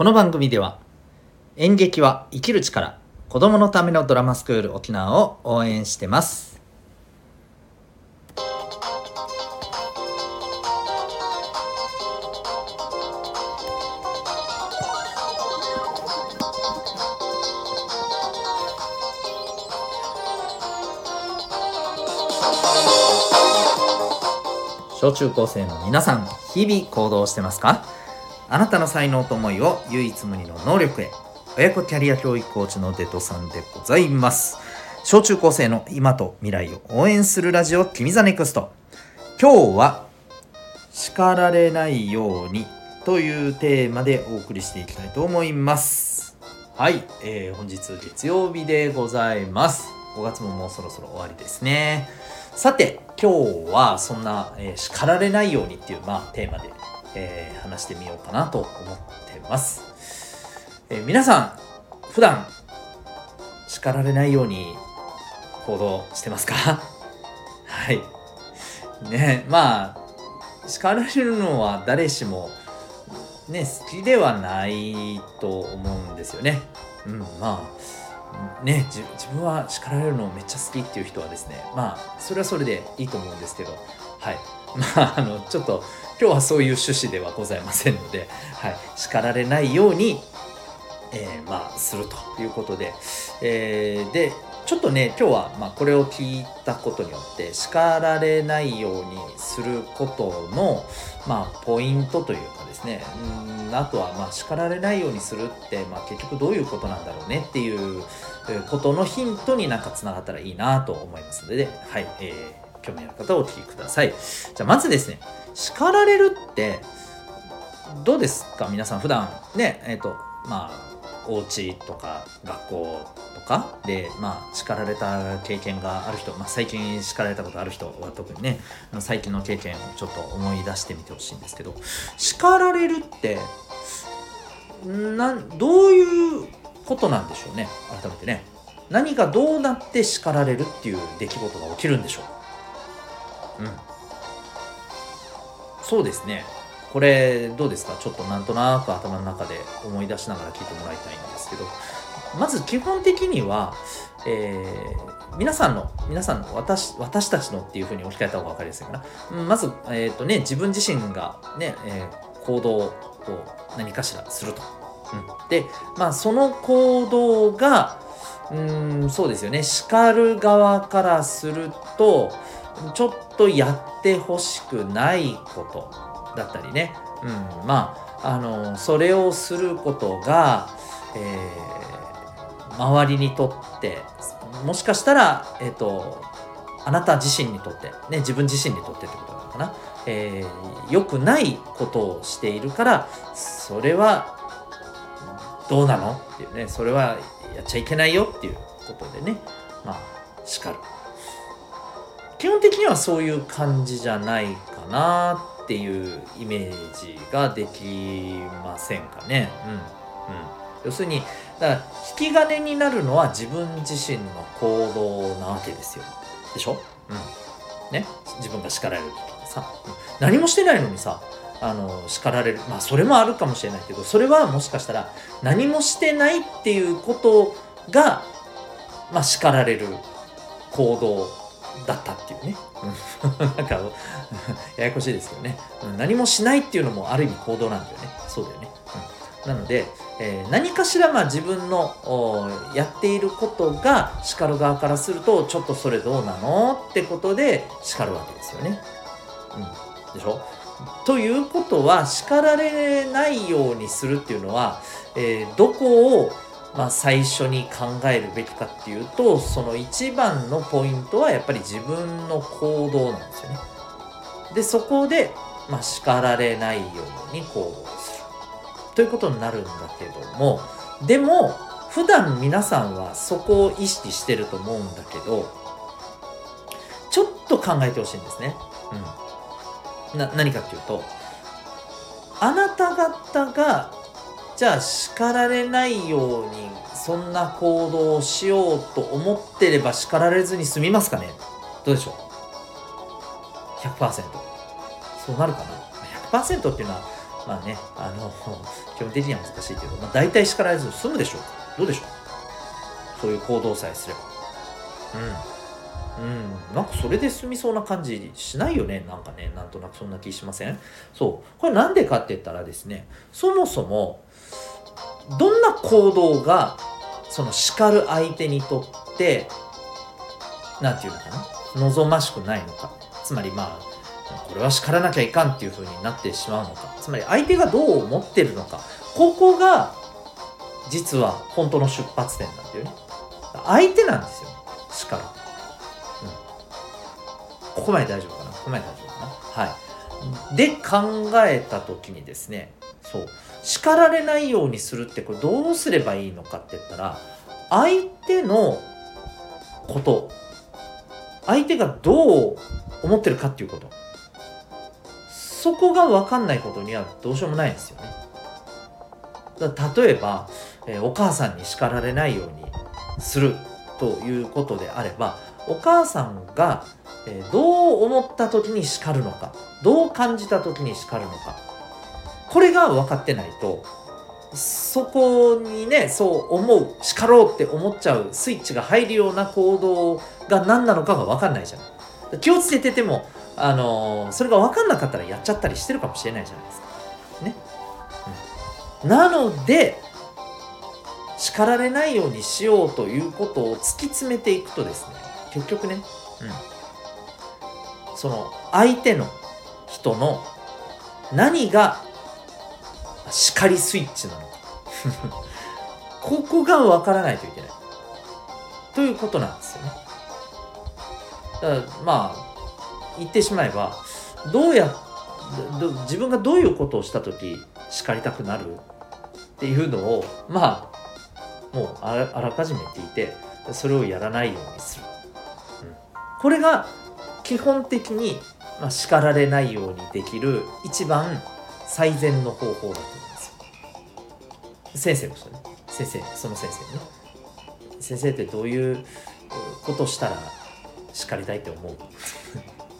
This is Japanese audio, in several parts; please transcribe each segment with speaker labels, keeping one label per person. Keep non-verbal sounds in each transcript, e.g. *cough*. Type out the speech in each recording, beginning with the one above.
Speaker 1: この番組では演劇は生きる力子供のためのドラマスクール沖縄を応援してます。小中高生の皆さん日々行動してますか？あなたの才能と思いを唯一無二の能力へ。親子キャリア教育コーチのデトさんでございます。小中高生の今と未来を応援するラジオ君 the NEXT。今日は叱られないようにというテーマでお送りしていきたいと思います。はい、えー、本日月曜日でございます。5月ももうそろそろ終わりですね。さて今日はそんな、えー、叱られないようにっていう、まあ、テーマで、えー、話してみようかなと思ってます、えー、皆さん普段叱られないように行動してますか？*laughs* はい。ねまあ叱られるのは誰しもね好きではないと思うんですよね。うんまあね自分は叱られるのめっちゃ好きっていう人はですねまあそれはそれでいいと思うんですけどはい。ま *laughs* ああのちょっと今日はそういう趣旨ではございませんので、はい、叱られないように、えー、まあするということで、えー、でちょっとね今日はまあこれを聞いたことによって叱られないようにすることのまあポイントというかですね。うんあとはまあ叱られないようにするって、まあ、結局どういうことなんだろうねっていうことのヒントになんかつながったらいいなと思いますので、はい、えー、興味ある方はお聞きください。じゃあまずですね叱られるってどうですか？皆さん普段ねえっ、ー、とまあお家とか学校とかで、まあ、叱られた経験がある人、まあ、最近叱られたことある人は特にね最近の経験をちょっと思い出してみてほしいんですけど叱られるってなどういうことなんでしょうね？改めてね。何がどうなって叱られるっていう出来事が起きるんでしょう？うん。そうですね。これどうですか？ちょっとなんとなく頭の中で思い出しながら聞いてもらいたいんですけど。まず基本的には、えー、皆さんの皆さんの私私たちのっていうふうに置き換えた方が分かりやすいかな。まず、えーとね、自分自身がね、えー、行動を何かしらすると、うん、でまあその行動がうんそうですよね。叱る側からするとちょっとやってほしくないことだったりね、うん、まああのそれをすることが、えー、周りにとってもしかしたら、えーと、あなた自身にとって、ね、自分自身にとってってことなのかな、えー、良くないことをしているからそれはどうなのっていうねそれはやっちゃいけないよっていうことでね。まあ叱る。基本的にはそういう感じじゃないかなっていうイメージができませんかね。うんうん、要するにだから引き金になるのは自分自身の行動なわけですよ。でしょ、うん。ね、自分が叱られる時にさ、うん、何もしてないのにさあの叱られる。まあそれもあるかもしれないけどそれはもしかしたら何もしてないっていうことが、まあ、叱られる行動だったっていうね。*laughs* なんか、*laughs* ややこしいですよね。何もしないっていうのもある意味行動なんだよね。そうだよね。うん、なので、えー、何かしらまあ自分のやっていることが叱る側からすると、ちょっとそれどうなのってことで叱るわけですよね。うん。でしょ？ということは叱られないようにするっていうのは、えー、どこをまあ、最初に考えるべきかっていうとその一番のポイントはやっぱり自分の行動なんですよね。でそこで、まあ、叱られないように行動するということになるんだけどもでも普段皆さんはそこを意識してると思うんだけどちょっと考えてほしいんですね。うん、な何かっていうとあなた方がじゃあ叱られないようにそんな行動をしようと思ってれば叱られずに済みますかね？どうでしょう ?100%。そうなるかな ?100% っていうのは、まあねあの *laughs* 基本的には難しいけど、まあ、大体叱られずに済むでしょうどうでしょう？そういう行動さえすればうんうん。なんかそれで済みそうな感じしないよね？なんかねなんとなくそんな気しません？そう。これなんでかって言ったらですねそもそもどんな行動がその叱る相手にとって何て言うのかな？望ましくないのか。つまりまあこれは叱らなきゃいかんっていう風になってしまうのか。つまり相手がどう思ってるのか。ここが実は本当の出発点なんだよね。相手なんですよ。叱る、うん、ここまで大丈夫かな？ここまで大丈夫かな？はい。で考えた時にですねそう。叱られないようにするってこれどうすればいいのかって言ったら相手のこと相手がどう思ってるかっていうこと。そこが分かんないことにはどうしようもないんですよね。例えば、えー、お母さんに叱られないようにするということであればお母さんが、え、どう思った時に叱るのかどう感じた時に叱るのか。これが分かってないとそこにねそう思う叱ろうって思っちゃうスイッチが入るような行動が何なのかが分かんないじゃん。気をつけててもあのー、それが分かんなかったらやっちゃったりしてるかもしれないじゃないですか。ね、うん、なので叱られないようにしようということを突き詰めていくとですね結局ね、うん、その相手の人の何が叱りスイッチなのか。*laughs* ここが分からないといけない。ということなんですよね。だからまあ言ってしまえばどうや自分がどういうことをした時叱りたくなるっていうのをまあもうあらかじめていてそれをやらないようにする、うん、これが基本的に、まあ、叱られないようにできる一番最善の方法だと思います先生もそれ先生その先生ね。先生ってどういうことしたら叱りたいって思う？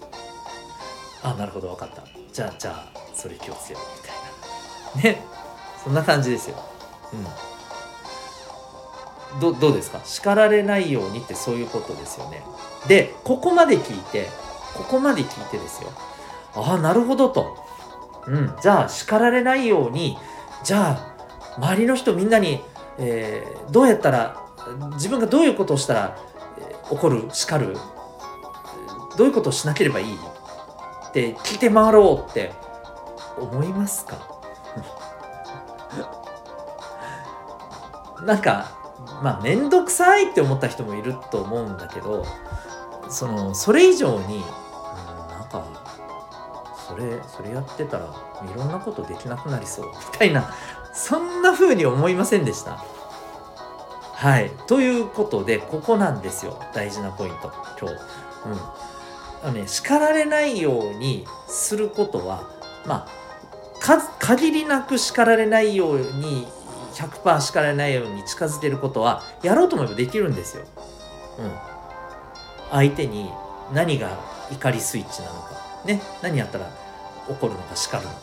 Speaker 1: *laughs* あなるほど分かった。じゃあじゃあそれ気をつけようみたいな。ね。そんな感じですよ。うん。どどうですか？叱られないようにってそういうことですよね。でここまで聞いてここまで聞いてですよ。ああなるほどと。うんじゃあ叱られないようにじゃあ周りの人みんなに、えー、どうやったら自分がどういうことをしたら、えー、怒る叱るどういうことをしなければいい？って聞いて回ろうって思いますか？*laughs* なんかまあ面倒くさいって思った人もいると思うんだけどそのそれ以上に、うん、なんかそれそれやってたらいろんなことできなくなりそう。*laughs* みたいなそんな風に思いませんでした。はい。ということでここなんですよ。大事なポイント。今日。うん。あのね、叱られないようにすることは、まあ、限りなく叱られないように100%叱られないように近づけることはやろうと思えばできるんですよ。うん。相手に何が怒りスイッチなのか、ね、何やったら怒るのか叱るのか。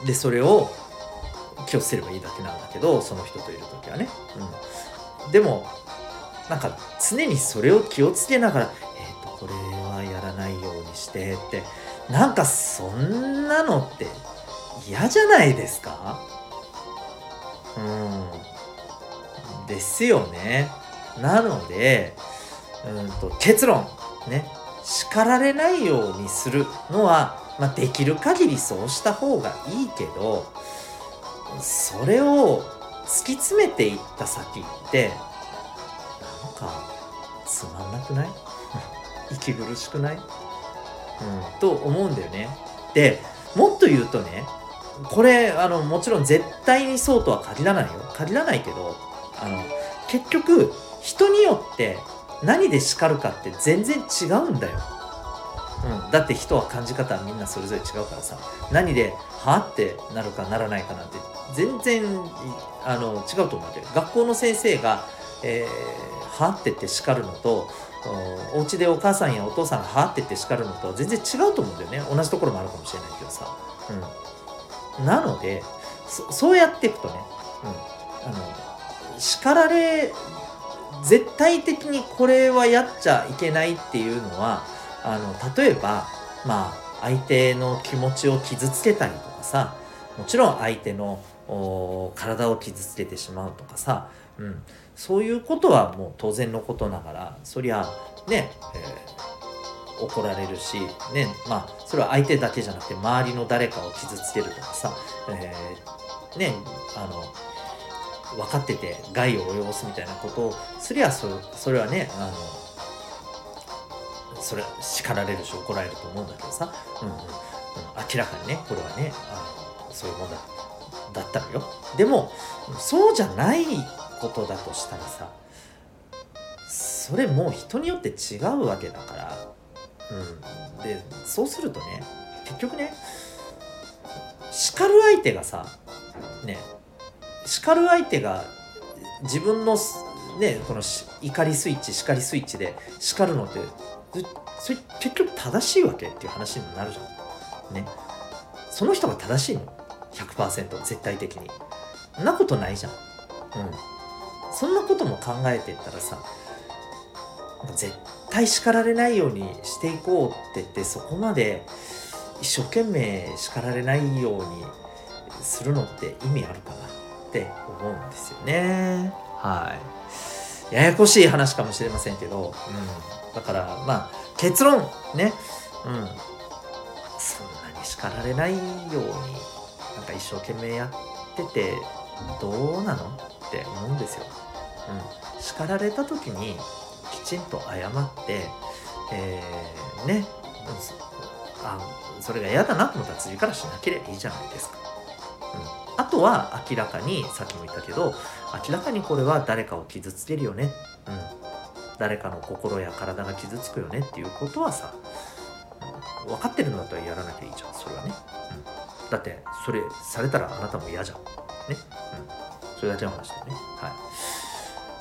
Speaker 1: うん。で、それを気をつければいいだけなんだけど、その人といる時はね。うん。でも、なんか常にそれを気をつけながら、えっとこれはやらないようにしてってなんかそんなのって嫌じゃないですか？うん。ですよね。なのでうんと結論ね。叱られないようにするのは、まあ、できる限りそうした方がいいけどそれを突き詰めていった先ってなんかつまんなくない？*laughs* 息苦しくない、うん、と思うんだよね。でもっと言うとねこれあのもちろん絶対にそうとは限らないよ限らないけどあの結局人によって何で叱るかって全然違うんだよ。うん、だって人は感じ方はみんなそれぞれ違うからさ何で「は?」ってなるかならないかなんて全然あの違うと思うんだよ。学校の先生が「えー、は?」って言って叱るのとお家でお母さんやお父さんがはって言って叱るのと全然違うと思うんだよね同じところもあるかもしれないけどさ、うん、なのでそうやっていくとね、うん、あの叱られ絶対的にこれはやっちゃいけないっていうのはあの例えばまあ相手の気持ちを傷つけたりとかさもちろん相手の体を傷つけてしまうとかさ、うん、そういうことはもう当然のことながらそりゃね、えー、怒られるし、ね、まあそれは相手だけじゃなくて周りの誰かを傷つけるとかさ、えー、ねあの分かってて害を及ぼすみたいなことをすりゃそそれはねあのそれは叱られるし怒られると思うんだけどさ、うんうん。うん、明らかにねこれはねあのそういうもんだだったのよ。でもそうじゃないことだとしたらさそれもう人によって違うわけだから、うん、でそうするとね結局ね叱る相手がさね叱る相手が自分のねこの怒りスイッチ叱りスイッチで叱るのってそれ結局正しいわけっていう話にもなるじゃん。ね。その人が正しいの100%絶対的に。んなことないじゃん。うん。そんなことも考えてったらさ絶対叱られないようにしていこうって言ってそこまで一生懸命叱られないようにするのって意味あるかなって思うんですよね。はい。ややこしい話かもしれませんけど、うん、だからまあ結論ね、うん、そんなに叱られないようになんか一生懸命やっててどうなのって思うんですよ。うん、叱られた時にきちんと謝って、えー、ね、あそれが嫌だなと思ったら次からしなければいいじゃないですか。うん、あとは明らかにさっきも言ったけど明らかにこれは誰かを傷つけるよね、うん、誰かの心や体が傷つくよねっていうことはさ、うん、分かってるんだったらやらなきゃいいじゃんそれはね、うん、だってそれされたらあなたも嫌じゃん。ね、うん、それだけの話だよね。はい。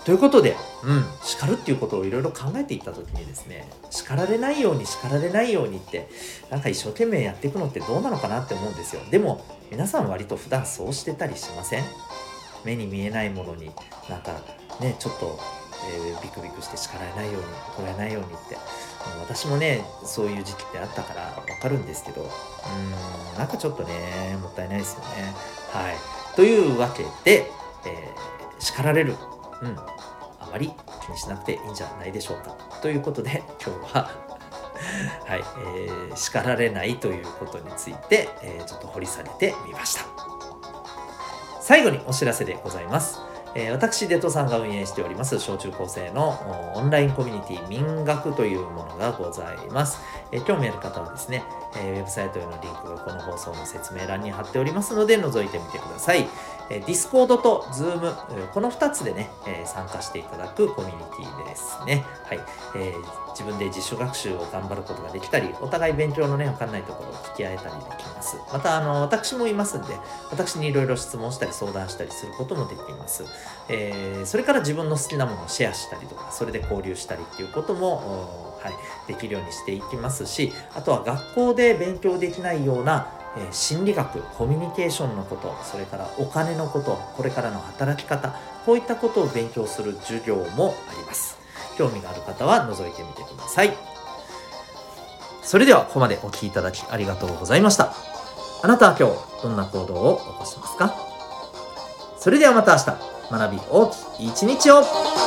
Speaker 1: ということで、うん、叱るっていうことをいろいろ考えていった時にですね叱られないように叱られないようにってなんか一生懸命やっていくのってどうなのかなって思うんですよ。でも皆さん割と普段そうしてたりしません？目に見えないものになんかねちょっと、えー、ビクビクして叱られないように怒られないようにって。私もねそういう時期ってあったからわかるんですけどうーんなんかちょっとねもったいないですよね。はい。というわけで、えー、叱られるうん。あまり気にしなくていいんじゃないでしょうか。ということで今日は *laughs* はい、えー、叱られないということについて、えー、ちょっと掘り下げてみました。最後にお知らせでございます。え、私、デトさんが運営しております、小中高生のオンラインコミュニティ民学というものがございます。えー、興味ある方はですね、えー、ウェブサイトへのリンクがこの放送の説明欄に貼っておりますので、覗いてみてください。え Discord と Zoom、この2つでね、え参加していただくコミュニティですね。はい。えー、自分で自主学習を頑張ることができたり、お互い勉強のね、わかんないところを聞き合えたりできます。また、あの、私もいますんで、私にいろいろ質問したり相談したりすることもできます。えー、それから自分の好きなものをシェアしたりとか、それで交流したりっていうことも、はい、できるようにしていきますし、あとは学校で勉強できないような、え心理学コミュニケーションのことそれからお金のことこれからの働き方こういったことを勉強する授業もあります。興味がある方は覗いてみてください。それではここまでお聴きいただきありがとうございました。あなたは今日どんな行動を起こしますか？それではまた明日。学び大きい一日を。